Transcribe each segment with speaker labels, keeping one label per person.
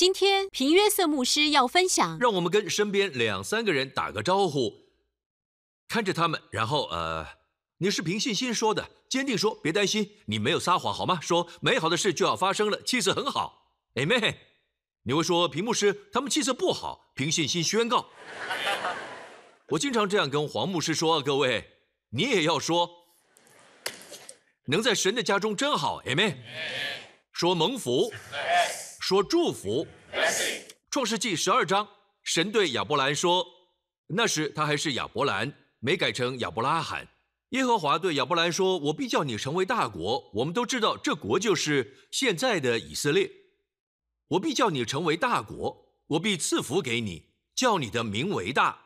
Speaker 1: 今天平约瑟牧师要分享，
Speaker 2: 让我们跟身边两三个人打个招呼，看着他们，然后呃，你是凭信心说的，坚定说，别担心，你没有撒谎，好吗？说美好的事就要发生了，气色很好，Amen。你会说屏幕师他们气色不好，凭信心宣告。我经常这样跟黄牧师说，啊各位，你也要说，能在神的家中真好，Amen。说蒙福。说祝福，创世纪十二章，神对亚伯兰说：“那时他还是亚伯兰，没改成亚伯拉罕。”耶和华对亚伯兰说：“我必叫你成为大国。”我们都知道，这国就是现在的以色列。我必叫你成为大国，我必赐福给你，叫你的名为大，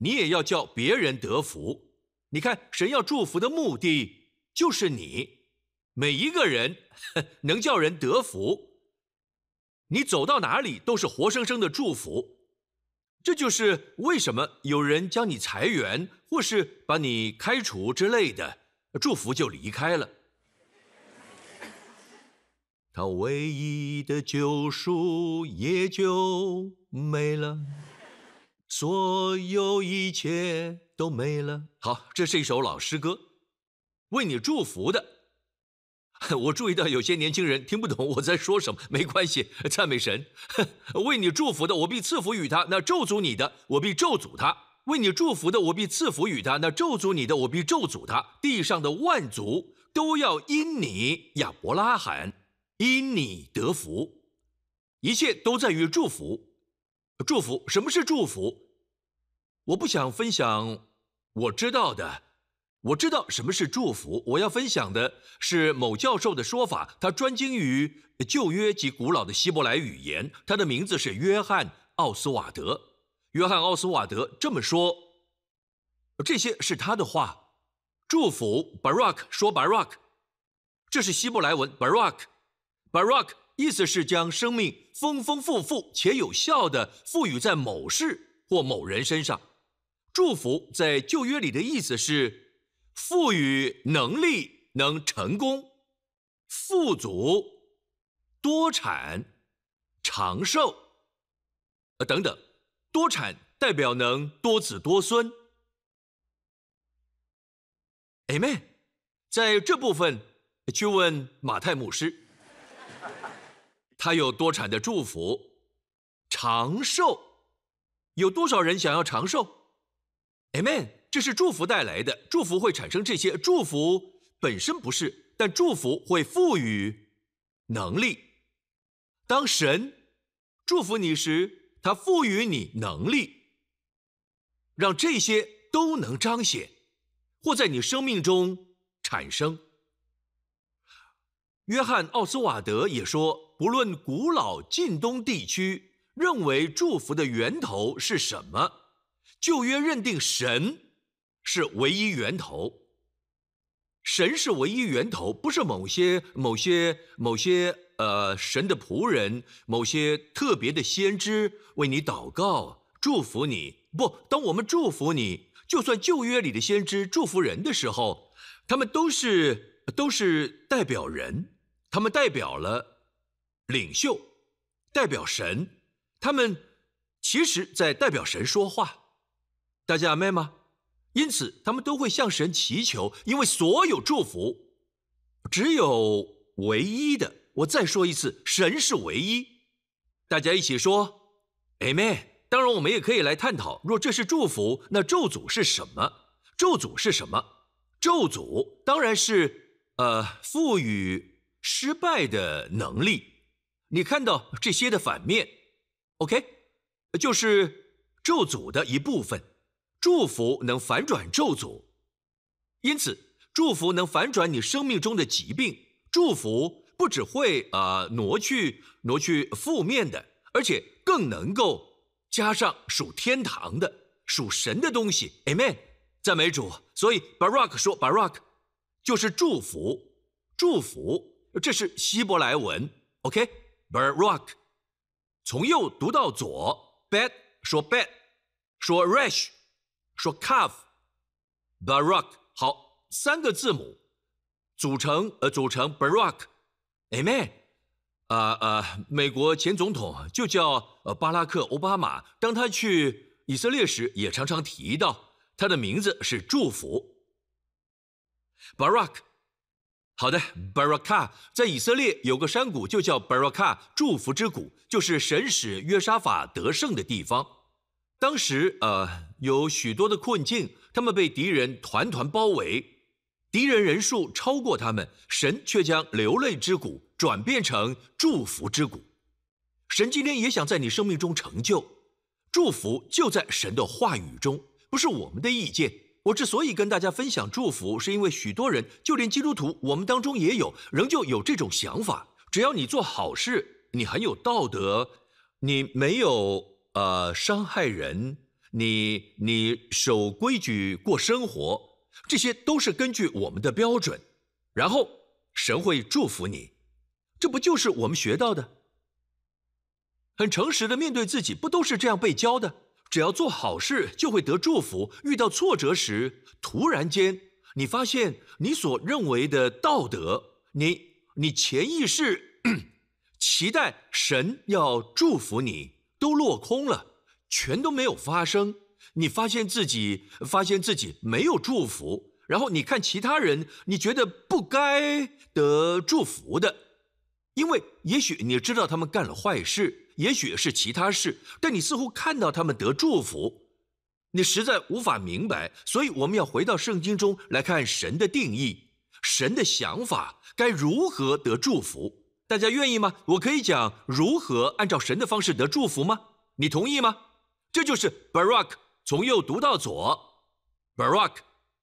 Speaker 2: 你也要叫别人得福。你看，神要祝福的目的就是你，每一个人能叫人得福。你走到哪里都是活生生的祝福，这就是为什么有人将你裁员或是把你开除之类的，祝福就离开了。他唯一的救赎也就没了，所有一切都没了。好，这是一首老诗歌，为你祝福的。我注意到有些年轻人听不懂我在说什么，没关系，赞美神。为你祝福的，我必赐福与他；那咒诅你的，我必咒诅他。为你祝福的，我必赐福与他；那咒诅你的，我必咒诅他。地上的万族都要因你亚伯拉罕，因你得福。一切都在于祝福。祝福，什么是祝福？我不想分享我知道的。我知道什么是祝福。我要分享的是某教授的说法，他专精于旧约及古老的希伯来语言。他的名字是约翰·奥斯瓦德。约翰·奥斯瓦德这么说，这些是他的话。祝福 Barak 说 Barak，这是希伯来文 Barak。Barak 意思是将生命丰丰富富且有效的赋予在某事或某人身上。祝福在旧约里的意思是。赋予能力，能成功，富足，多产，长寿，呃等等，多产代表能多子多孙。Amen，在这部分去问马太牧师，他有多产的祝福，长寿，有多少人想要长寿？Amen。这是祝福带来的，祝福会产生这些，祝福本身不是，但祝福会赋予能力。当神祝福你时，他赋予你能力，让这些都能彰显，或在你生命中产生。约翰·奥斯瓦德也说，不论古老近东地区认为祝福的源头是什么，旧约认定神。是唯一源头，神是唯一源头，不是某些某些某些呃神的仆人，某些特别的先知为你祷告祝福你。不，当我们祝福你，就算旧约里的先知祝福人的时候，他们都是都是代表人，他们代表了领袖，代表神，他们其实在代表神说话。大家明白吗？因此，他们都会向神祈求，因为所有祝福只有唯一的。我再说一次，神是唯一。大家一起说，Amen。当然，我们也可以来探讨：若这是祝福，那咒诅是什么？咒诅是什么？咒诅当然是呃赋予失败的能力。你看到这些的反面，OK，就是咒诅的一部分。祝福能反转咒诅，因此祝福能反转你生命中的疾病。祝福不只会呃挪去挪去负面的，而且更能够加上属天堂的、属神的东西。Amen，赞美主。所以 Barak 说 Barak 就是祝福，祝福，这是希伯来文。OK，Barak 从右读到左，Bad 说 Bad 说 Rash。说 calf，barak 好，三个字母组成呃组成 barak，amen。啊啊，美国前总统就叫呃巴拉克·奥巴马，当他去以色列时，也常常提到他的名字是祝福。Barak，好的，Baraka 在以色列有个山谷就叫 Baraka，祝福之谷，就是神使约沙法得胜的地方。当时呃有许多的困境，他们被敌人团团包围，敌人人数超过他们，神却将流泪之谷转变成祝福之谷。神今天也想在你生命中成就祝福，就在神的话语中，不是我们的意见。我之所以跟大家分享祝福，是因为许多人，就连基督徒，我们当中也有，仍旧有这种想法：只要你做好事，你很有道德，你没有呃伤害人，你你守规矩过生活，这些都是根据我们的标准，然后神会祝福你。这不就是我们学到的？很诚实的面对自己，不都是这样被教的？只要做好事就会得祝福。遇到挫折时，突然间你发现你所认为的道德，你你潜意识 期待神要祝福你，都落空了，全都没有发生。你发现自己发现自己没有祝福，然后你看其他人，你觉得不该得祝福的，因为也许你知道他们干了坏事。也许是其他事，但你似乎看到他们得祝福，你实在无法明白。所以我们要回到圣经中来看神的定义，神的想法该如何得祝福？大家愿意吗？我可以讲如何按照神的方式得祝福吗？你同意吗？这就是 Barak，从右读到左，Barak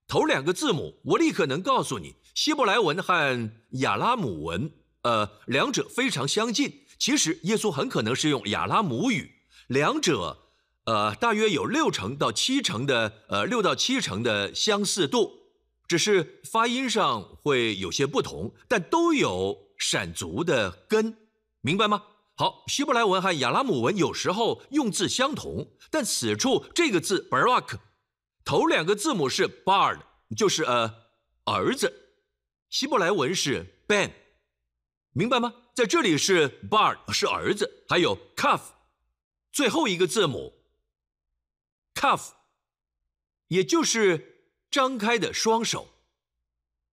Speaker 2: 头两个字母，我立刻能告诉你，希伯来文和亚拉姆文，呃，两者非常相近。其实耶稣很可能是用亚拉姆语，两者，呃，大约有六成到七成的，呃，六到七成的相似度，只是发音上会有些不同，但都有闪族的根，明白吗？好，希伯来文和亚拉姆文有时候用字相同，但此处这个字 barak，头两个字母是 Bar，就是呃儿子，希伯来文是 ben。明白吗？在这里是 bar 是儿子，还有 cuff，最后一个字母 cuff，也就是张开的双手，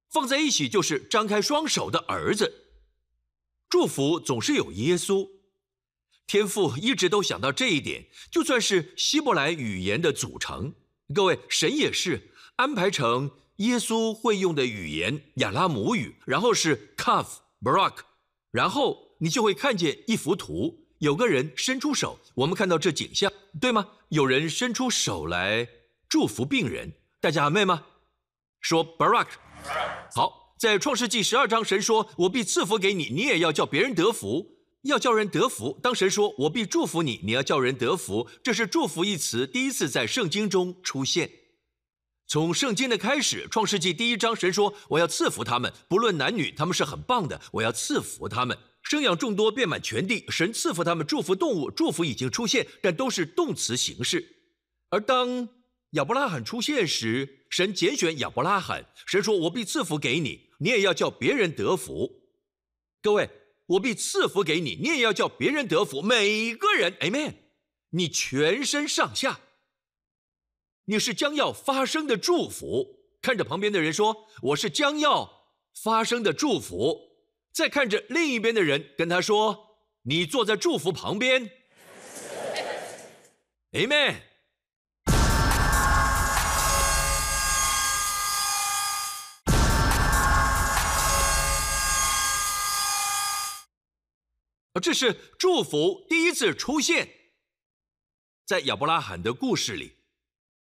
Speaker 2: 放在一起就是张开双手的儿子。祝福总是有耶稣，天父一直都想到这一点。就算是希伯来语言的组成，各位神也是安排成耶稣会用的语言亚拉姆语，然后是 cuff barak。然后你就会看见一幅图，有个人伸出手，我们看到这景象，对吗？有人伸出手来祝福病人，大家阿妹吗？说 Barak，好，在创世纪十二章，神说：“我必赐福给你，你也要叫别人得福，要叫人得福。”当神说：“我必祝福你，你要叫人得福。”这是祝福一词第一次在圣经中出现。从圣经的开始，《创世纪》第一章，神说：“我要赐福他们，不论男女，他们是很棒的。我要赐福他们，生养众多，遍满全地。”神赐福他们，祝福动物，祝福已经出现，但都是动词形式。而当亚伯拉罕出现时，神拣选亚伯拉罕，神说：“我必赐福给你，你也要叫别人得福。”各位，我必赐福给你，你也要叫别人得福。每个人，Amen。你全身上下。你是将要发生的祝福。看着旁边的人说：“我是将要发生的祝福。”再看着另一边的人，跟他说：“你坐在祝福旁边。”Amen。这是祝福第一次出现在亚伯拉罕的故事里。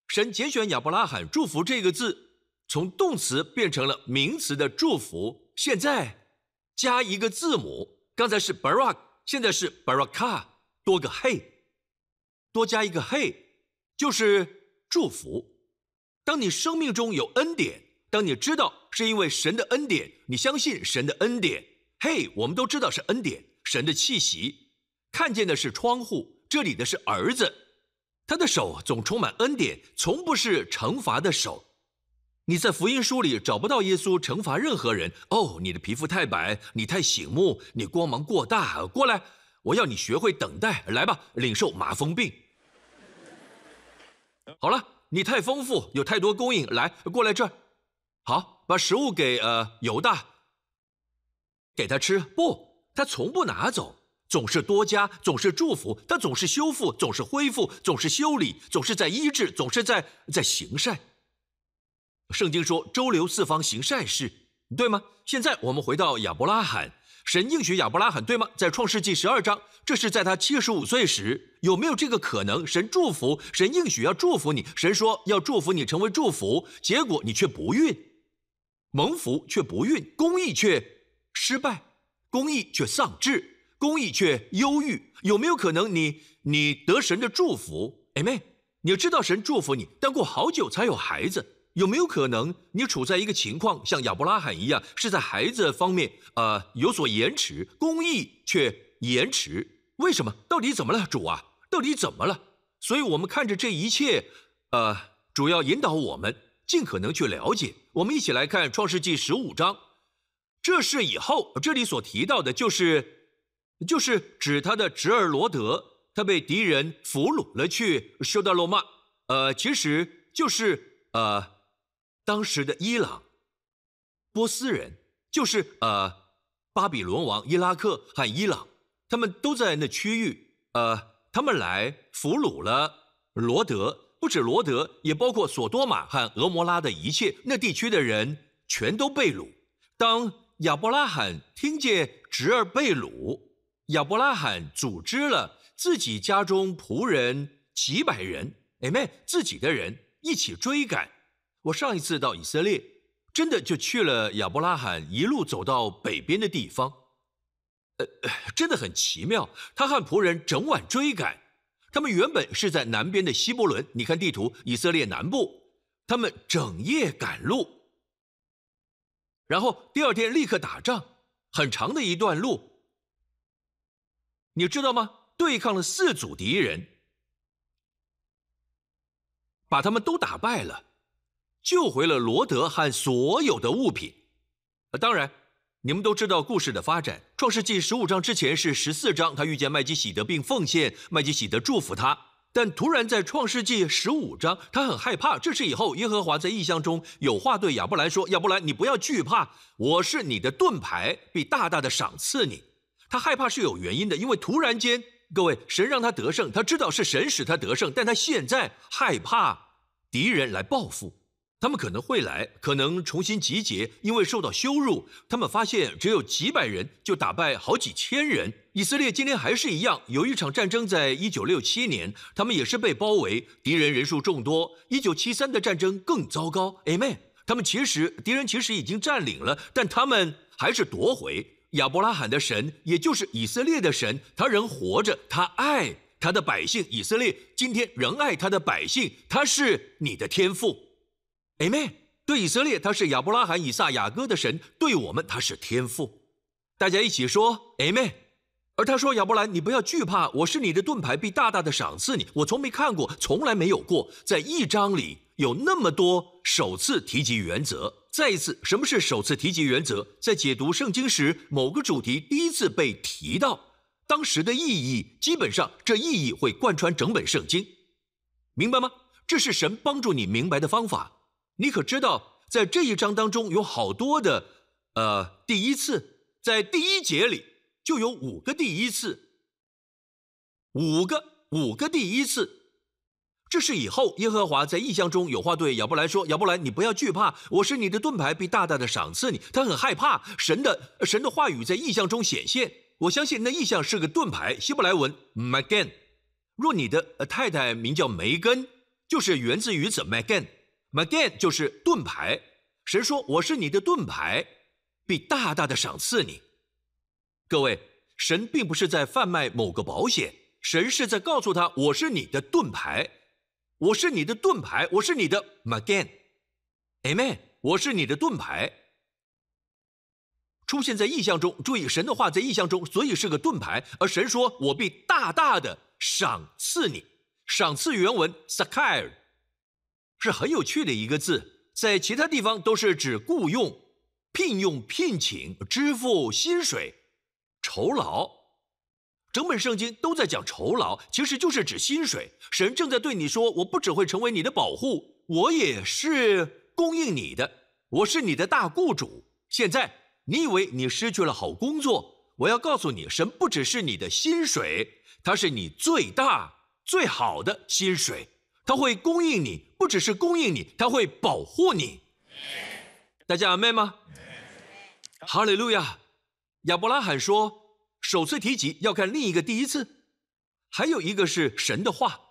Speaker 2: 神拣选亚伯拉罕，祝福这个字从动词变成了名词的祝福。现在加一个字母，刚才是 barak，现在是 barakah，多个 hey，多加一个 hey，就是祝福。当你生命中有恩典，当你知道是因为神的恩典，你相信神的恩典，hey，我们都知道是恩典，神的气息，看见的是窗户，这里的是儿子。他的手总充满恩典，从不是惩罚的手。你在福音书里找不到耶稣惩罚任何人。哦，你的皮肤太白，你太醒目，你光芒过大，过来，我要你学会等待，来吧，领受麻风病。好了，你太丰富，有太多供应，来，过来这儿。好，把食物给呃犹大，给他吃。不，他从不拿走，总是多加，总是祝福，他总是修复，总是恢复，总是修理，总是在医治，总是在在行善。圣经说：“周流四方行善事，对吗？”现在我们回到亚伯拉罕，神应许亚伯拉罕，对吗？在创世纪十二章，这是在他七十五岁时，有没有这个可能？神祝福，神应许要祝福你，神说要祝福你成为祝福，结果你却不孕，蒙福却不孕，公益却失败，公益却丧志，公益却忧郁，有没有可能你你得神的祝福？哎妹，你知道神祝福你，但过好久才有孩子。有没有可能你处在一个情况，像亚伯拉罕一样，是在孩子方面呃有所延迟，公益却延迟？为什么？到底怎么了，主啊？到底怎么了？所以我们看着这一切，呃，主要引导我们尽可能去了解。我们一起来看创世纪十五章，这是以后这里所提到的，就是就是指他的侄儿罗德，他被敌人俘虏了去修到罗马，呃，其实就是呃。当时的伊朗、波斯人，就是呃巴比伦王伊拉克和伊朗，他们都在那区域。呃，他们来俘虏了罗德，不止罗德，也包括索多玛和俄摩拉的一切那地区的人，全都被掳。当亚伯拉罕听见侄儿被掳，亚伯拉罕组织了自己家中仆人几百人，哎妹，自己的人一起追赶。我上一次到以色列，真的就去了亚伯拉罕一路走到北边的地方，呃，真的很奇妙。他和仆人整晚追赶，他们原本是在南边的希伯伦，你看地图，以色列南部，他们整夜赶路，然后第二天立刻打仗，很长的一段路，你知道吗？对抗了四组敌人，把他们都打败了。救回了罗德和所有的物品，当然，你们都知道故事的发展。创世纪十五章之前是十四章，他遇见麦基喜德并奉献，麦基喜德祝福他。但突然在创世纪十五章，他很害怕。这是以后耶和华在异象中有话对亚伯兰说：“亚伯兰，你不要惧怕，我是你的盾牌，必大大的赏赐你。”他害怕是有原因的，因为突然间，各位，神让他得胜，他知道是神使他得胜，但他现在害怕敌人来报复。他们可能会来，可能重新集结，因为受到羞辱。他们发现只有几百人就打败好几千人。以色列今天还是一样，有一场战争，在一九六七年，他们也是被包围，敌人人数众多。一九七三的战争更糟糕，Amen。他们其实敌人其实已经占领了，但他们还是夺回。亚伯拉罕的神，也就是以色列的神，他仍活着，他爱他的百姓。以色列今天仍爱他的百姓，他是你的天赋。Amen。对以色列，他是亚伯拉罕、以撒、雅各的神；对我们，他是天父。大家一起说 Amen。而他说：“亚伯兰，你不要惧怕，我是你的盾牌，必大大的赏赐你。我从没看过，从来没有过，在一章里有那么多首次提及原则。再一次，什么是首次提及原则？在解读圣经时，某个主题第一次被提到，当时的意义，基本上这意义会贯穿整本圣经，明白吗？这是神帮助你明白的方法。”你可知道，在这一章当中有好多的，呃，第一次，在第一节里就有五个第一次，五个五个第一次。这是以后耶和华在异象中有话对亚伯兰说：“亚伯兰，你不要惧怕，我是你的盾牌，必大大的赏赐你。”他很害怕神的神的话语在异象中显现。我相信那异象是个盾牌，希伯来文 Magen。若你的太太名叫梅根，就是源自于此 Magen。Magen 就是盾牌，神说我是你的盾牌，必大大的赏赐你。各位，神并不是在贩卖某个保险，神是在告诉他我是你的盾牌，我是你的盾牌，我是你的 Magen，Amen，我是你的盾牌。出现在意象中，注意神的话在意象中，所以是个盾牌。而神说我必大大的赏赐你，赏赐原文 Sakir。是很有趣的一个字，在其他地方都是指雇佣、聘用、聘请、支付薪水、酬劳。整本圣经都在讲酬劳，其实就是指薪水。神正在对你说：“我不只会成为你的保护，我也是供应你的，我是你的大雇主。”现在你以为你失去了好工作？我要告诉你，神不只是你的薪水，他是你最大、最好的薪水。他会供应你，不只是供应你，他会保护你。大家阿妹吗？哈利路亚！亚伯拉罕说。首次提及要看另一个第一次，还有一个是神的话，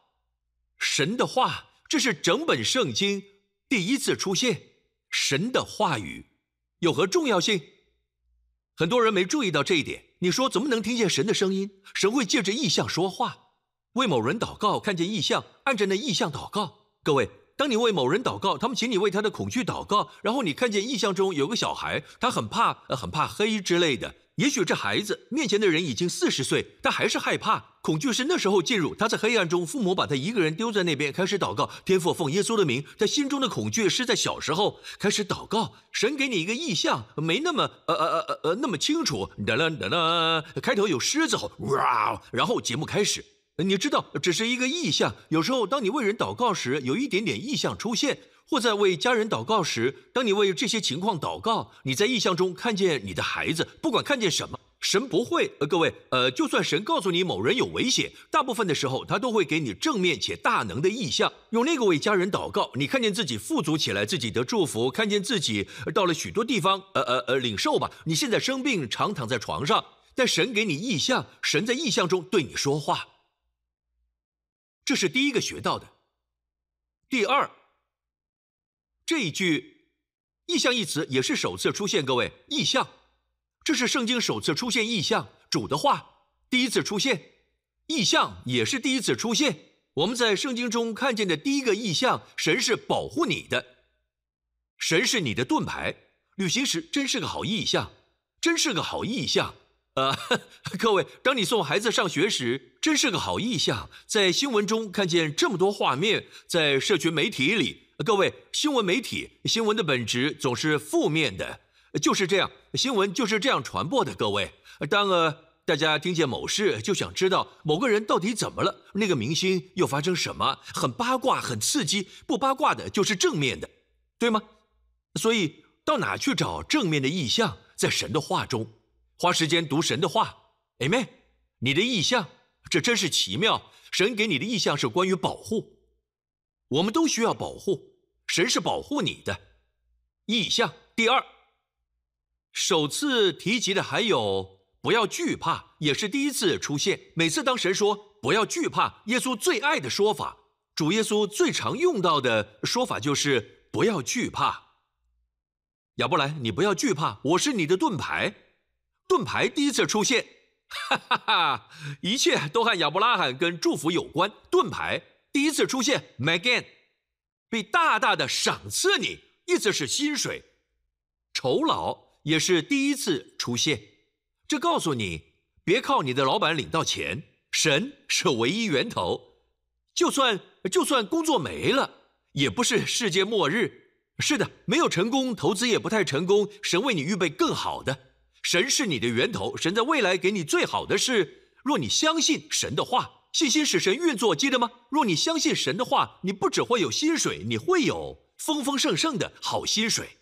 Speaker 2: 神的话，这是整本圣经第一次出现神的话语，有何重要性？很多人没注意到这一点。你说怎么能听见神的声音？神会借着意象说话，为某人祷告，看见意象，按着那意象祷告。各位，当你为某人祷告，他们请你为他的恐惧祷告，然后你看见意象中有个小孩，他很怕，很怕黑之类的。也许这孩子面前的人已经四十岁，他还是害怕，恐惧是那时候进入。他在黑暗中，父母把他一个人丢在那边，开始祷告。天父奉耶稣的名，他心中的恐惧是在小时候开始祷告。神给你一个意象，没那么呃呃呃呃那么清楚。哒啦哒啦，开头有狮子吼，哇，然后节目开始。你知道，只是一个意象。有时候，当你为人祷告时，有一点点意象出现。或在为家人祷告时，当你为这些情况祷告，你在意象中看见你的孩子，不管看见什么，神不会。呃，各位，呃，就算神告诉你某人有危险，大部分的时候他都会给你正面且大能的意象。用那个为家人祷告，你看见自己富足起来，自己的祝福，看见自己到了许多地方，呃呃呃，领受吧。你现在生病，常躺在床上，但神给你意象，神在意象中对你说话，这是第一个学到的。第二。这一句“意象”一词也是首次出现。各位，意象，这是圣经首次出现意象，主的话第一次出现，意象也是第一次出现。我们在圣经中看见的第一个意象，神是保护你的，神是你的盾牌。旅行时真是个好意象，真是个好意象。呃，各位，当你送孩子上学时，真是个好意象。在新闻中看见这么多画面，在社群媒体里。各位，新闻媒体新闻的本质总是负面的，就是这样，新闻就是这样传播的。各位，当呃大家听见某事，就想知道某个人到底怎么了，那个明星又发生什么，很八卦，很刺激。不八卦的就是正面的，对吗？所以到哪去找正面的意象？在神的话中，花时间读神的话。Amen。你的意象，这真是奇妙。神给你的意象是关于保护。我们都需要保护，神是保护你的意象。第二，首次提及的还有不要惧怕，也是第一次出现。每次当神说不要惧怕，耶稣最爱的说法，主耶稣最常用到的说法就是不要惧怕。亚伯兰，你不要惧怕，我是你的盾牌。盾牌第一次出现，哈哈哈，一切都和亚伯拉罕跟祝福有关。盾牌。第一次出现，Megan，被大大的赏赐你，意思是薪水、酬劳也是第一次出现。这告诉你，别靠你的老板领到钱，神是唯一源头。就算就算工作没了，也不是世界末日。是的，没有成功，投资也不太成功，神为你预备更好的。神是你的源头，神在未来给你最好的事。若你相信神的话。信心使神运作，记得吗？若你相信神的话，你不只会有薪水，你会有丰丰盛盛的好薪水。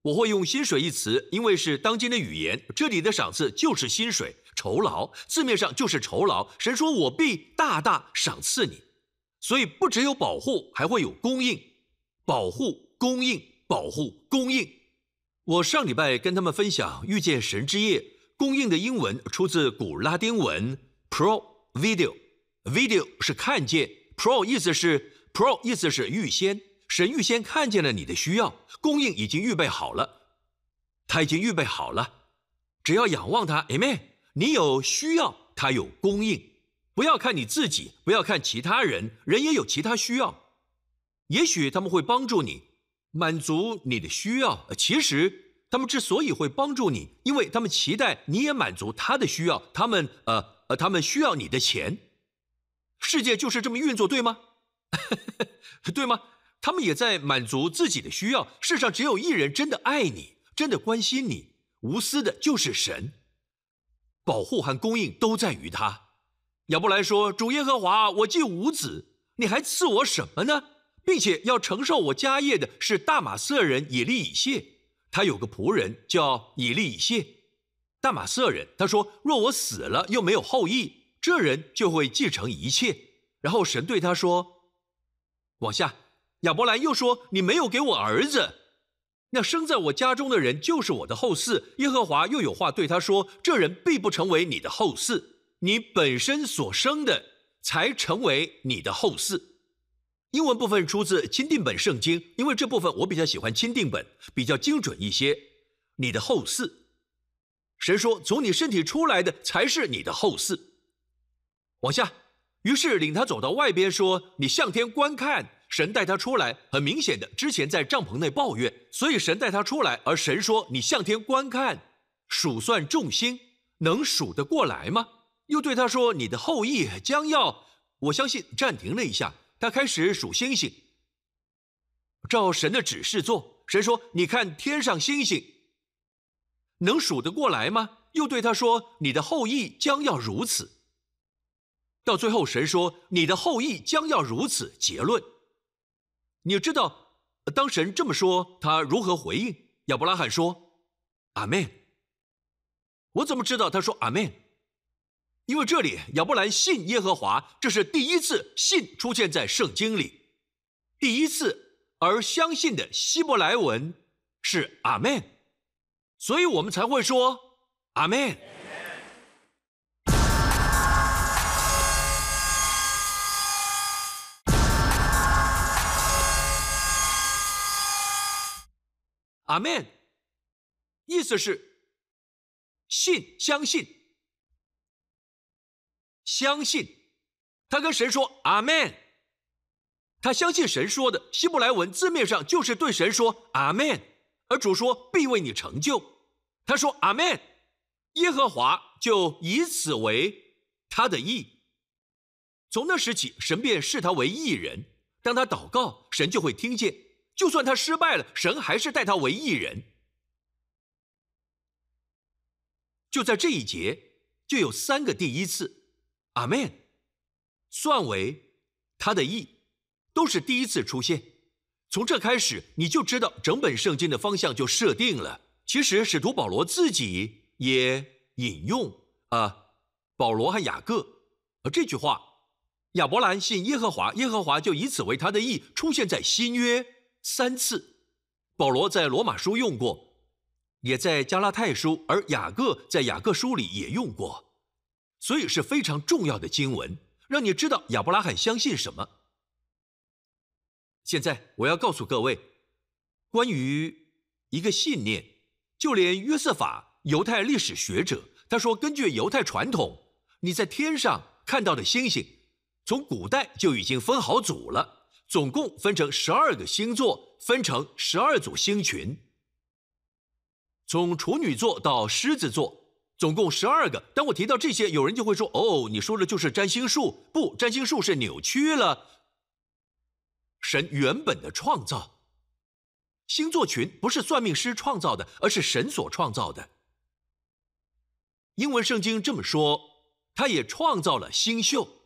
Speaker 2: 我会用“薪水”一词，因为是当今的语言。这里的赏赐就是薪水、酬劳，字面上就是酬劳。神说：“我必大大赏赐你。”所以不只有保护，还会有供应。保护、供应、保护、供应。我上礼拜跟他们分享遇见神之夜，供应的英文出自古拉丁文 “pro”。Video，video 是看见，Pro 意思是 Pro 意思是预先，神预先看见了你的需要，供应已经预备好了，他已经预备好了，只要仰望他，Amen。你有需要，他有供应，不要看你自己，不要看其他人，人也有其他需要，也许他们会帮助你满足你的需要，其实他们之所以会帮助你，因为他们期待你也满足他的需要，他们呃。他们需要你的钱，世界就是这么运作，对吗？对吗？他们也在满足自己的需要。世上只有一人真的爱你，真的关心你，无私的就是神。保护和供应都在于他。亚伯兰说：“主耶和华，我既无子，你还赐我什么呢？并且要承受我家业的是大马色人以利以谢，他有个仆人叫以利以谢，大马色人。他说：若我死了又没有后裔，这人就会继承一切。然后神对他说：往下，亚伯兰又说：你没有给我儿子。”那生在我家中的人就是我的后嗣。耶和华又有话对他说：“这人必不成为你的后嗣，你本身所生的才成为你的后嗣。”英文部分出自钦定本圣经，因为这部分我比较喜欢钦定本，比较精准一些。你的后嗣，神说从你身体出来的才是你的后嗣。往下，于是领他走到外边，说：“你向天观看。”神带他出来，很明显的，之前在帐篷内抱怨，所以神带他出来，而神说：“你向天观看，数算众星，能数得过来吗？”又对他说：“你的后裔将要……我相信。”暂停了一下，他开始数星星，照神的指示做。神说：“你看天上星星，能数得过来吗？”又对他说：“你的后裔将要如此。”到最后，神说：“你的后裔将要如此。”结论。你知道，当神这么说，他如何回应？亚伯拉罕说：“阿门。”我怎么知道他说阿门？因为这里亚伯兰信耶和华，这是第一次信出现在圣经里，第一次，而相信的希伯来文是阿门，所以我们才会说阿门。阿门，意思是信、相信、相信。他跟神说阿门，他相信神说的。希伯来文字面上就是对神说阿门，而主说必为你成就。他说阿门，耶和华就以此为他的义。从那时起，神便视他为义人。当他祷告，神就会听见。就算他失败了，神还是待他为义人。就在这一节，就有三个第一次，阿门，算为他的意，都是第一次出现。从这开始，你就知道整本圣经的方向就设定了。其实使徒保罗自己也引用啊，保罗和雅各，而这句话，亚伯兰信耶和华，耶和华就以此为他的意，出现在新约。三次，保罗在罗马书用过，也在加拉太书，而雅各在雅各书里也用过，所以是非常重要的经文，让你知道亚伯拉罕相信什么。现在我要告诉各位，关于一个信念，就连约瑟法犹太历史学者，他说，根据犹太传统，你在天上看到的星星，从古代就已经分好组了。总共分成十二个星座，分成十二组星群。从处女座到狮子座，总共十二个。当我提到这些，有人就会说：“哦，你说的就是占星术？不，占星术是扭曲了神原本的创造。星座群不是算命师创造的，而是神所创造的。英文圣经这么说，他也创造了星宿。”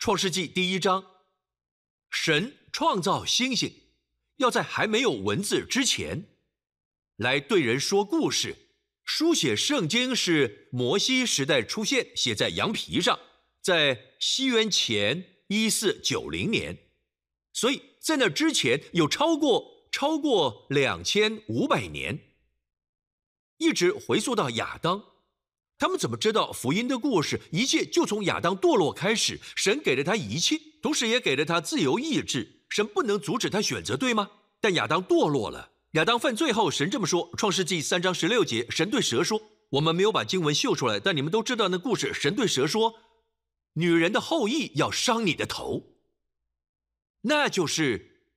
Speaker 2: 创世纪第一章，神创造星星，要在还没有文字之前，来对人说故事。书写圣经是摩西时代出现，写在羊皮上，在西元前一四九零年，所以在那之前有超过超过两千五百年，一直回溯到亚当。他们怎么知道福音的故事？一切就从亚当堕落开始。神给了他一切，同时也给了他自由意志。神不能阻止他选择，对吗？但亚当堕落了，亚当犯罪后，神这么说：《创世纪》三章十六节，神对蛇说：“我们没有把经文秀出来，但你们都知道那故事。神对蛇说：‘女人的后裔要伤你的头。’那就是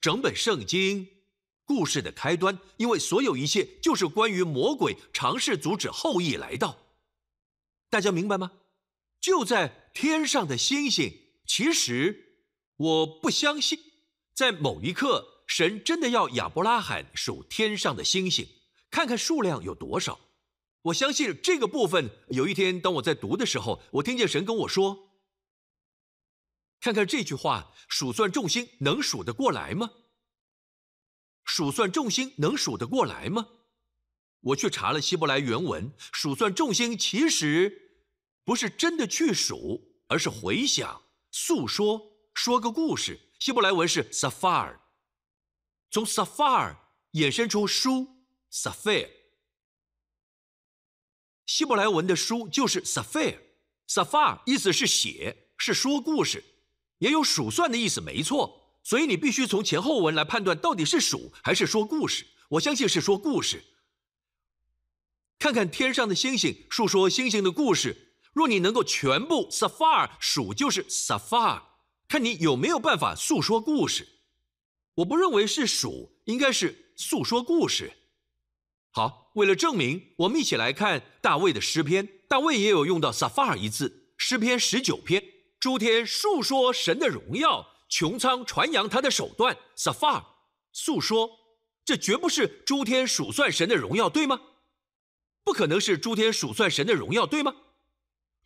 Speaker 2: 整本圣经故事的开端，因为所有一切就是关于魔鬼尝试阻止后裔来到。大家明白吗？就在天上的星星其实我不相信，在某一刻，神真的要亚伯拉罕数天上的星星，看看数量有多少。我相信这个部分。有一天，当我在读的时候，我听见神跟我说：“看看这句话，数算众星能数得过来吗？数算众星能数得过来吗？”我去查了希伯来原文，数算众星其实不是真的去数，而是回想、诉说、说个故事。希伯来文是 “safar”，从 “safar” 衍生出“书 ”，“safar”。希伯来文的书就是 “safar”，“safar” 意思是写，是说故事，也有数算的意思，没错。所以你必须从前后文来判断到底是数还是说故事。我相信是说故事。看看天上的星星，述说星星的故事。若你能够全部 “safar” 数，就是 “safar”。看你有没有办法诉说故事。我不认为是数，应该是诉说故事。好，为了证明，我们一起来看大卫的诗篇。大卫也有用到 “safar” 一字。诗篇十九篇，诸天述说神的荣耀，穹苍传扬他的手段。“safar” 诉说，这绝不是诸天数算神的荣耀，对吗？不可能是诸天数算神的荣耀，对吗？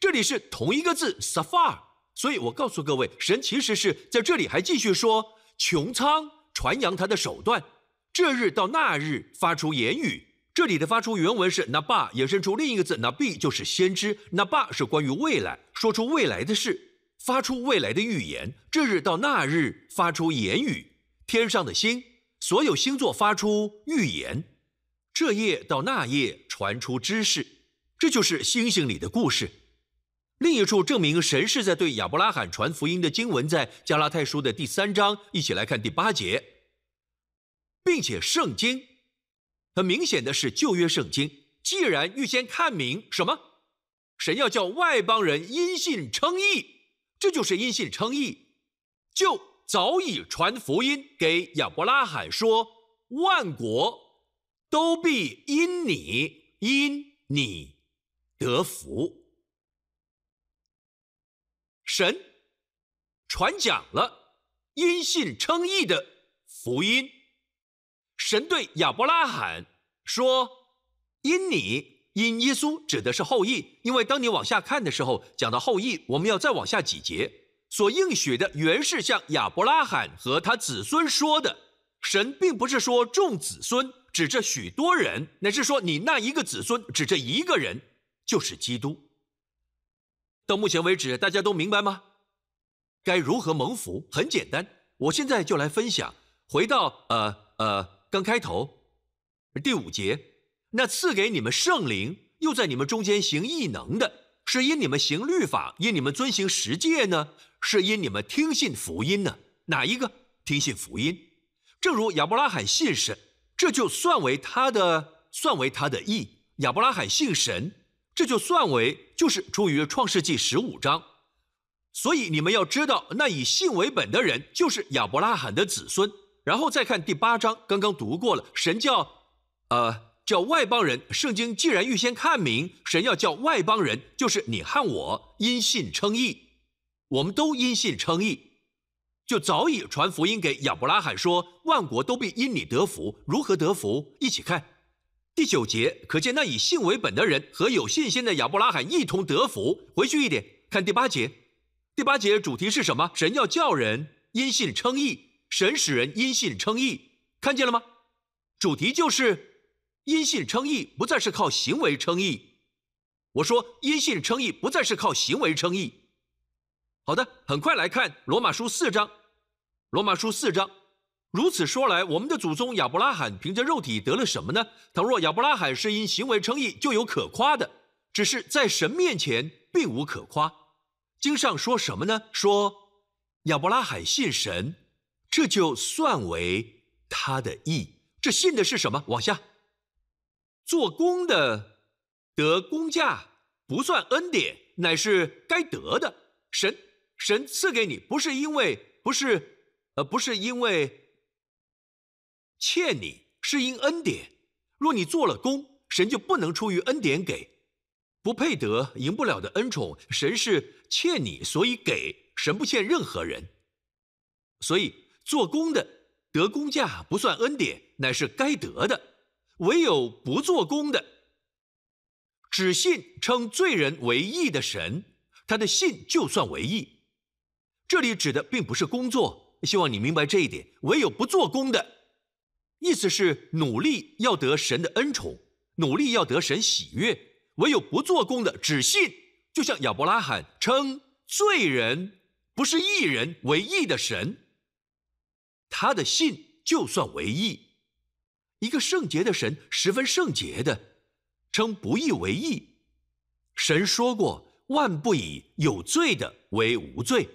Speaker 2: 这里是同一个字 “safar”，所以我告诉各位，神其实是在这里还继续说穹苍传扬他的手段，这日到那日发出言语。这里的发出原文是 “naba”，衍生出另一个字那必就是先知。“naba” 是关于未来，说出未来的事，发出未来的预言。这日到那日发出言语，天上的星，所有星座发出预言。这夜到那夜传出知识，这就是星星里的故事。另一处证明神是在对亚伯拉罕传福音的经文，在加拉太书的第三章，一起来看第八节，并且圣经。很明显的是，旧约圣经既然预先看明什么，神要叫外邦人因信称义，这就是因信称义，就早已传福音给亚伯拉罕说，万国都必因你因你得福。神传讲了因信称义的福音。神对亚伯拉罕说：“因你，因耶稣，指的是后裔。因为当你往下看的时候，讲到后裔，我们要再往下几节所应许的，原是向亚伯拉罕和他子孙说的。神并不是说众子孙，指着许多人，乃是说你那一个子孙，指着一个人，就是基督。到目前为止，大家都明白吗？该如何蒙福？很简单，我现在就来分享。回到呃呃。”刚开头，第五节，那赐给你们圣灵，又在你们中间行异能的，是因你们行律法，因你们遵行十诫呢？是因你们听信福音呢？哪一个听信福音？正如亚伯拉罕信神，这就算为他的，算为他的义。亚伯拉罕信神，这就算为就是出于创世纪十五章。所以你们要知道，那以信为本的人，就是亚伯拉罕的子孙。然后再看第八章，刚刚读过了。神叫，呃，叫外邦人。圣经既然预先看明，神要叫外邦人，就是你和我因信称义，我们都因信称义，就早已传福音给亚伯拉罕说，万国都必因你得福。如何得福？一起看第九节，可见那以信为本的人和有信心的亚伯拉罕一同得福。回去一点，看第八节。第八节主题是什么？神要叫人因信称义。神使人因信称义，看见了吗？主题就是因信称义，不再是靠行为称义。我说因信称义不再是靠行为称义。好的，很快来看罗马书四章。罗马书四章，如此说来，我们的祖宗亚伯拉罕凭着肉体得了什么呢？倘若亚伯拉罕是因行为称义，就有可夸的；只是在神面前并无可夸。经上说什么呢？说亚伯拉罕信神。这就算为他的义。这信的是什么？往下，做工的得工价，不算恩典，乃是该得的。神神赐给你，不是因为不是，呃，不是因为欠你，是因恩典。若你做了工，神就不能出于恩典给，不配得，赢不了的恩宠。神是欠你，所以给。神不欠任何人。所以做工的得工价不算恩典，乃是该得的；唯有不做工的，只信称罪人为义的神，他的信就算为义。这里指的并不是工作，希望你明白这一点。唯有不做工的，意思是努力要得神的恩宠，努力要得神喜悦；唯有不做工的，只信，就像亚伯拉罕称罪人不是义人为义的神，他的信就算为义。一个圣洁的神，十分圣洁的，称不义为义。神说过：“万不以有罪的为无罪。”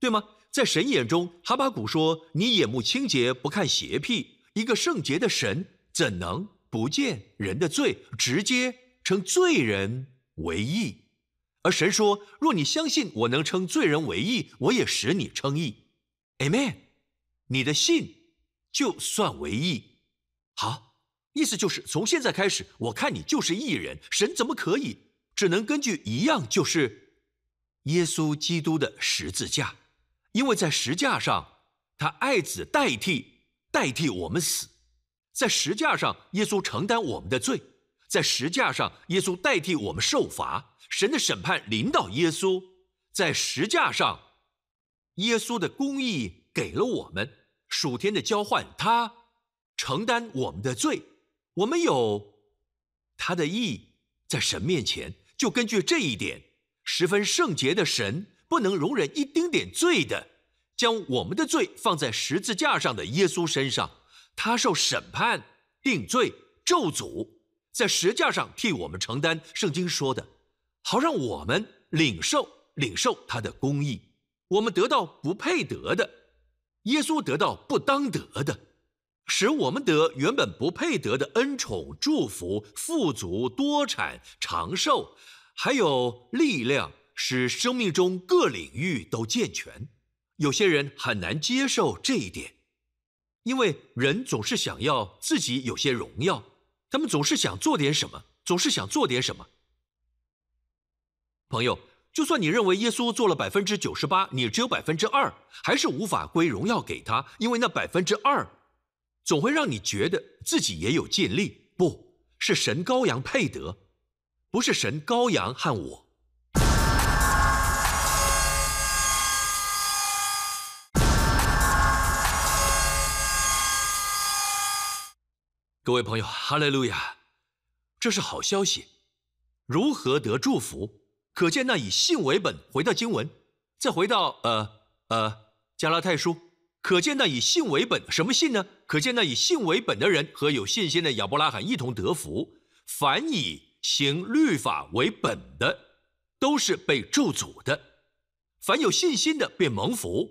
Speaker 2: 对吗？在神眼中，哈巴谷说：“你眼目清洁，不看邪僻。一个圣洁的神，怎能不见人的罪，直接称罪人为义？”而神说：“若你相信我能称罪人为义，我也使你称义。”Amen。你的信就算为义。好，意思就是从现在开始，我看你就是义人。神怎么可以？只能根据一样，就是耶稣基督的十字架。因为在石架上，他爱子代替代替我们死，在石架上，耶稣承担我们的罪，在石架上，耶稣代替我们受罚，神的审判临到耶稣，在石架上，耶稣的公义给了我们。属天的交换，他承担我们的罪，我们有他的义，在神面前，就根据这一点，十分圣洁的神。不能容忍一丁点罪的，将我们的罪放在十字架上的耶稣身上，他受审判、定罪、咒诅，在石架上替我们承担。圣经说的，好让我们领受领受他的公义，我们得到不配得的，耶稣得到不当得的，使我们得原本不配得的恩宠、祝福、富足、多产、长寿，还有力量。使生命中各领域都健全，有些人很难接受这一点，因为人总是想要自己有些荣耀，他们总是想做点什么，总是想做点什么。朋友，就算你认为耶稣做了百分之九十八，你只有百分之二，还是无法归荣耀给他，因为那百分之二，总会让你觉得自己也有尽力。不是神羔羊配得，不是神羔羊和我。各位朋友，哈利路亚！这是好消息。如何得祝福？可见那以信为本。回到经文，再回到呃呃加拉太书，可见那以信为本。什么信呢？可见那以信为本的人和有信心的亚伯拉罕一同得福。凡以行律法为本的，都是被咒诅的；凡有信心的，便蒙福。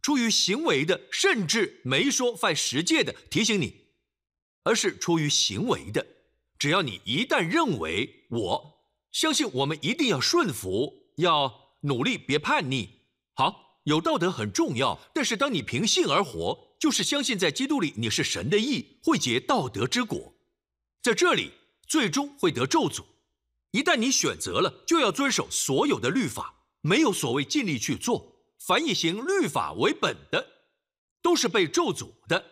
Speaker 2: 出于行为的，甚至没说犯十诫的，提醒你。而是出于行为的，只要你一旦认为我相信，我们一定要顺服，要努力，别叛逆。好，有道德很重要，但是当你凭信而活，就是相信在基督里你是神的义，会结道德之果，在这里最终会得咒诅。一旦你选择了，就要遵守所有的律法，没有所谓尽力去做，凡以行律法为本的，都是被咒诅的。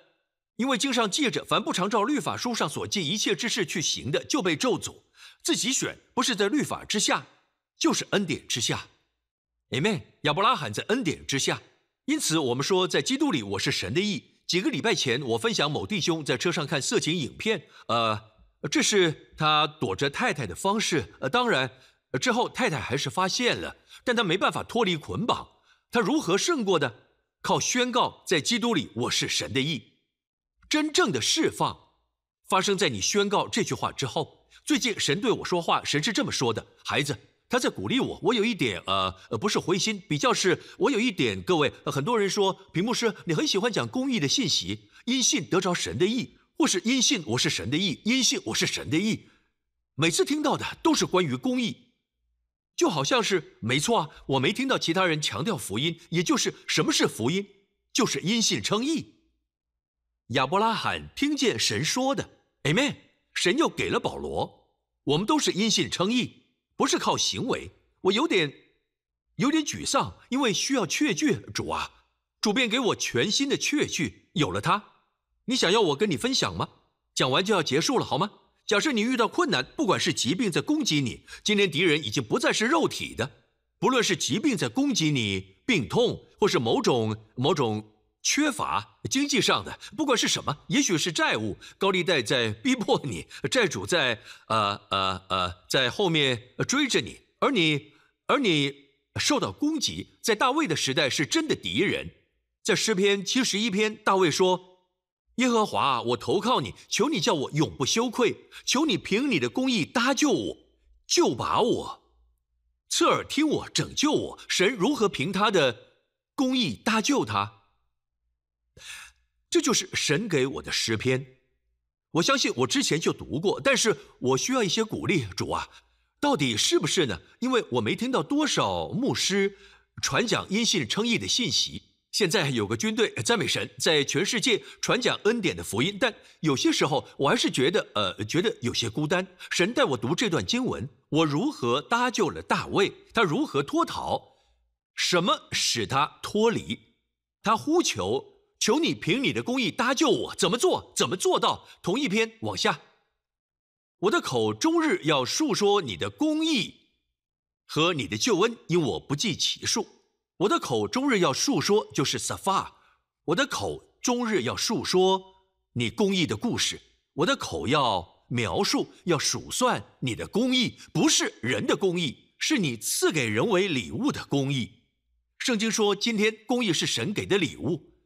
Speaker 2: 因为经上记着，凡不常照律法书上所记一切之事去行的，就被咒诅。自己选不是在律法之下，就是恩典之下。Amen。亚伯拉罕在恩典之下，因此我们说，在基督里我是神的义。几个礼拜前，我分享某弟兄在车上看色情影片，呃，这是他躲着太太的方式。呃，当然之后太太还是发现了，但他没办法脱离捆绑。他如何胜过的？靠宣告，在基督里我是神的义。真正的释放发生在你宣告这句话之后。最近神对我说话，神是这么说的：“孩子，他在鼓励我。我有一点呃呃，不是灰心，比较是我有一点。各位，很多人说屏幕师你很喜欢讲公益的信息，因信得着神的意，或是因信我是神的意，因信我是神的意。每次听到的都是关于公益，就好像是没错啊。我没听到其他人强调福音，也就是什么是福音，就是因信称义。”亚伯拉罕听见神说的，Amen。神又给了保罗，我们都是因信称义，不是靠行为。我有点有点沮丧，因为需要确据。主啊，主便给我全新的确据，有了它。你想要我跟你分享吗？讲完就要结束了，好吗？假设你遇到困难，不管是疾病在攻击你，今天敌人已经不再是肉体的，不论是疾病在攻击你，病痛，或是某种某种缺乏经济上的，不管是什么，也许是债务、高利贷在逼迫你，债主在呃呃呃在后面追着你，而你而你受到攻击，在大卫的时代是真的敌人，在诗篇七十一篇，大卫说。耶和华，我投靠你，求你叫我永不羞愧，求你凭你的公义搭救我，救把我，侧耳听我，拯救我。神如何凭他的公义搭救他？这就是神给我的诗篇。我相信我之前就读过，但是我需要一些鼓励。主啊，到底是不是呢？因为我没听到多少牧师传讲因信称义的信息。现在有个军队赞美神，在全世界传讲恩典的福音，但有些时候我还是觉得，呃，觉得有些孤单。神带我读这段经文，我如何搭救了大卫？他如何脱逃？什么使他脱离？他呼求，求你凭你的公义搭救我。怎么做？怎么做到？同一篇往下，我的口终日要述说你的公义和你的救恩，因我不计其数。我的口终日要述说，就是 safa。我的口终日要述说你公义的故事。我的口要描述，要数算你的公义，不是人的公义，是你赐给人为礼物的公义。圣经说，今天公义是神给的礼物。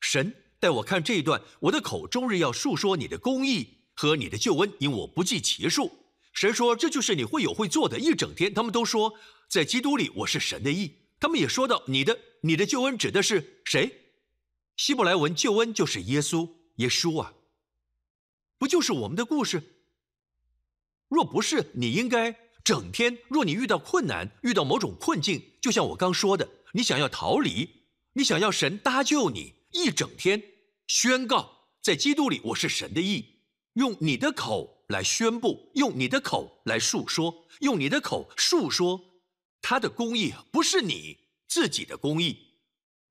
Speaker 2: 神带我看这一段，我的口终日要述说你的公义和你的救恩，因我不计其数。神说，这就是你会有会做的。一整天，他们都说。在基督里，我是神的义。他们也说到，你的你的救恩指的是谁？希伯来文救恩就是耶稣，耶稣啊，不就是我们的故事？若不是，你应该整天。若你遇到困难，遇到某种困境，就像我刚说的，你想要逃离，你想要神搭救你，一整天宣告，在基督里我是神的义，用你的口来宣布，用你的口来述说，用你的口述说。他的公义不是你自己的公义，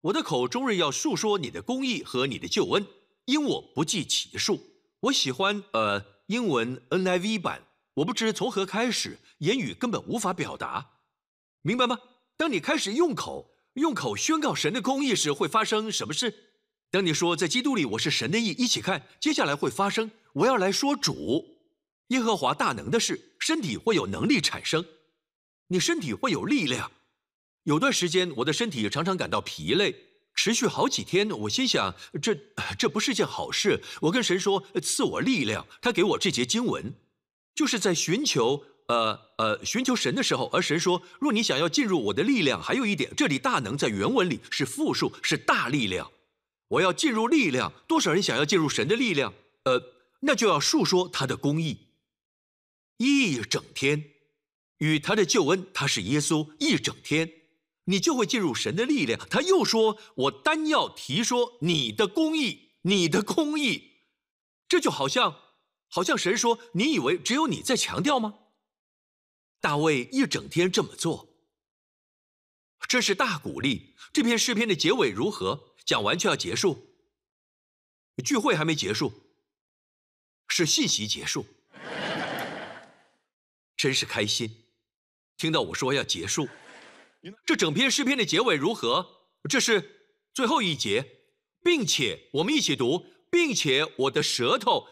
Speaker 2: 我的口终日要述说你的公义和你的救恩，因我不计其数。我喜欢呃英文 NIV 版，我不知从何开始，言语根本无法表达，明白吗？当你开始用口用口宣告神的公义时，会发生什么事？当你说在基督里我是神的义，一起看接下来会发生。我要来说主耶和华大能的事，身体会有能力产生。你身体会有力量。有段时间，我的身体常常感到疲累，持续好几天。我心想，这这不是件好事。我跟神说，赐我力量。他给我这节经文，就是在寻求呃呃寻求神的时候。而神说，若你想要进入我的力量，还有一点，这里大能在原文里是复数，是大力量。我要进入力量。多少人想要进入神的力量？呃，那就要述说他的公义，一整天。与他的救恩，他是耶稣一整天，你就会进入神的力量。他又说：“我单要提说你的公义，你的公义。”这就好像，好像神说：“你以为只有你在强调吗？”大卫一整天这么做，这是大鼓励。这篇诗篇的结尾如何？讲完就要结束，聚会还没结束，是信息结束，真是开心。听到我说要结束，这整篇诗篇的结尾如何？这是最后一节，并且我们一起读，并且我的舌头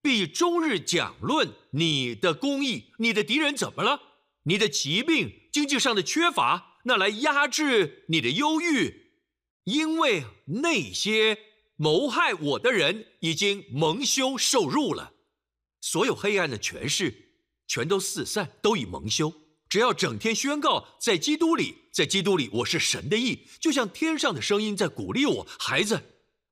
Speaker 2: 必终日讲论你的公义。你的敌人怎么了？你的疾病、经济上的缺乏，那来压制你的忧郁，因为那些谋害我的人已经蒙羞受辱了，所有黑暗的权势全都四散，都已蒙羞。只要整天宣告在基督里，在基督里我是神的意，就像天上的声音在鼓励我，孩子，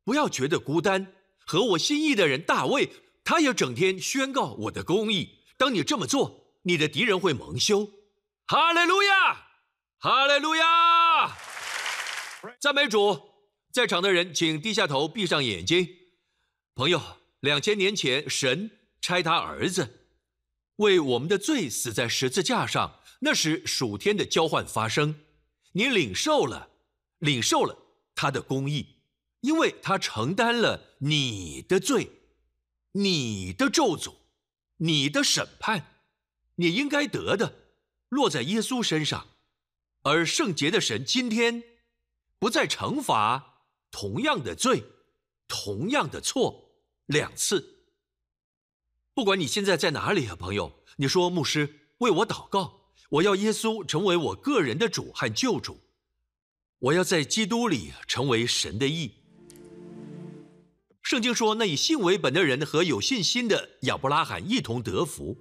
Speaker 2: 不要觉得孤单。和我心意的人大卫，他也整天宣告我的公义。当你这么做，你的敌人会蒙羞。哈利路亚，哈利路亚，赞美主！在场的人请低下头，闭上眼睛。朋友，两千年前，神差他儿子为我们的罪死在十字架上。那时属天的交换发生，你领受了，领受了他的公义，因为他承担了你的罪，你的咒诅，你的审判，你应该得的，落在耶稣身上，而圣洁的神今天不再惩罚同样的罪，同样的错两次。不管你现在在哪里啊，朋友，你说牧师为我祷告，我要耶稣成为我个人的主和救主，我要在基督里成为神的义。圣经说，那以信为本的人和有信心的亚伯拉罕一同得福。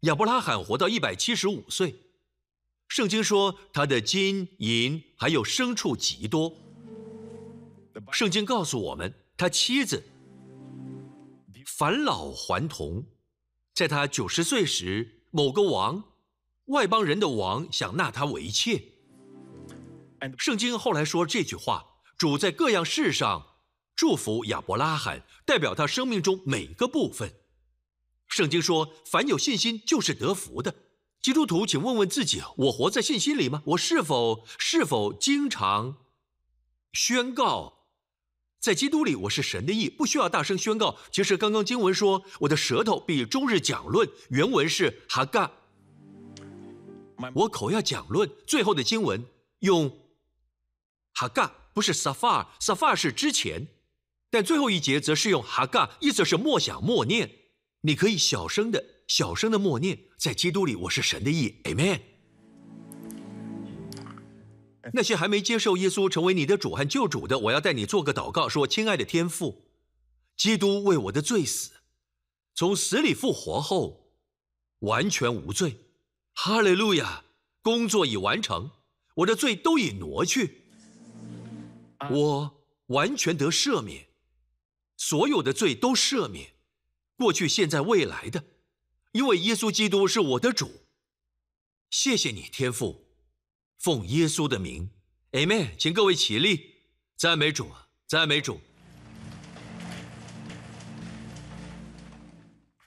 Speaker 2: 亚伯拉罕活到一百七十五岁，圣经说他的金银还有牲畜极多。圣经告诉我们，他妻子。返老还童，在他九十岁时，某个王，外邦人的王想纳他为妾。圣经后来说这句话：主在各样事上祝福亚伯拉罕，代表他生命中每个部分。圣经说，凡有信心就是得福的。基督徒，请问问自己：我活在信心里吗？我是否是否经常宣告？在基督里，我是神的义，不需要大声宣告。其实刚刚经文说，我的舌头必终日讲论。原文是哈嘎，我口要讲论。最后的经文用哈嘎，不是 safar，safar 是之前，但最后一节则是用哈嘎，意思是默想默念。你可以小声的、小声的默念，在基督里，我是神的意，Amen。那些还没接受耶稣成为你的主和救主的，我要带你做个祷告，说：“亲爱的天父，基督为我的罪死，从死里复活后，完全无罪。哈利路亚！工作已完成，我的罪都已挪去，我完全得赦免，所有的罪都赦免，过去、现在、未来的，因为耶稣基督是我的主。谢谢你，天父。”奉耶稣的名，Amen，请各位起立，赞美主，赞美主。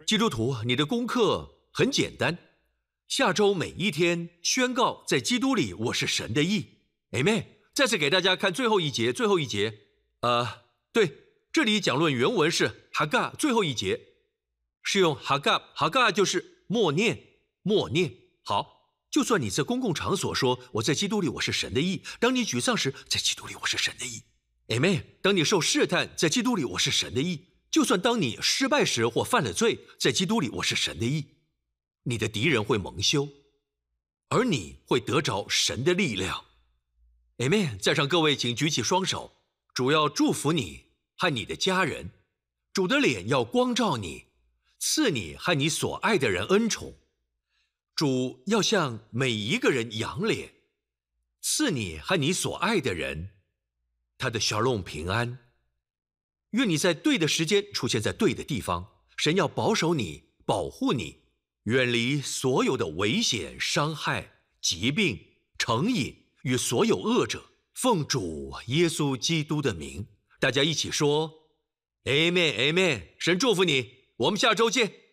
Speaker 2: 基督徒，你的功课很简单，下周每一天宣告在基督里我是神的义，Amen。再次给大家看最后一节，最后一节，呃，对，这里讲论原文是哈嘎，最后一节是用哈嘎，哈嘎就是默念，默念，好。就算你在公共场所说我在基督里我是神的义，当你沮丧时，在基督里我是神的义，Amen。当你受试探，在基督里我是神的义。就算当你失败时或犯了罪，在基督里我是神的义，你的敌人会蒙羞，而你会得着神的力量，Amen。在上各位，请举起双手，主要祝福你和你的家人，主的脸要光照你，赐你和你所爱的人恩宠。主要向每一个人扬脸，赐你和你所爱的人他的小龙平安。愿你在对的时间出现在对的地方。神要保守你，保护你，远离所有的危险、伤害、疾病、成瘾与所有恶者。奉主耶稣基督的名，大家一起说：Amen，Amen。神祝福你，我们下周见。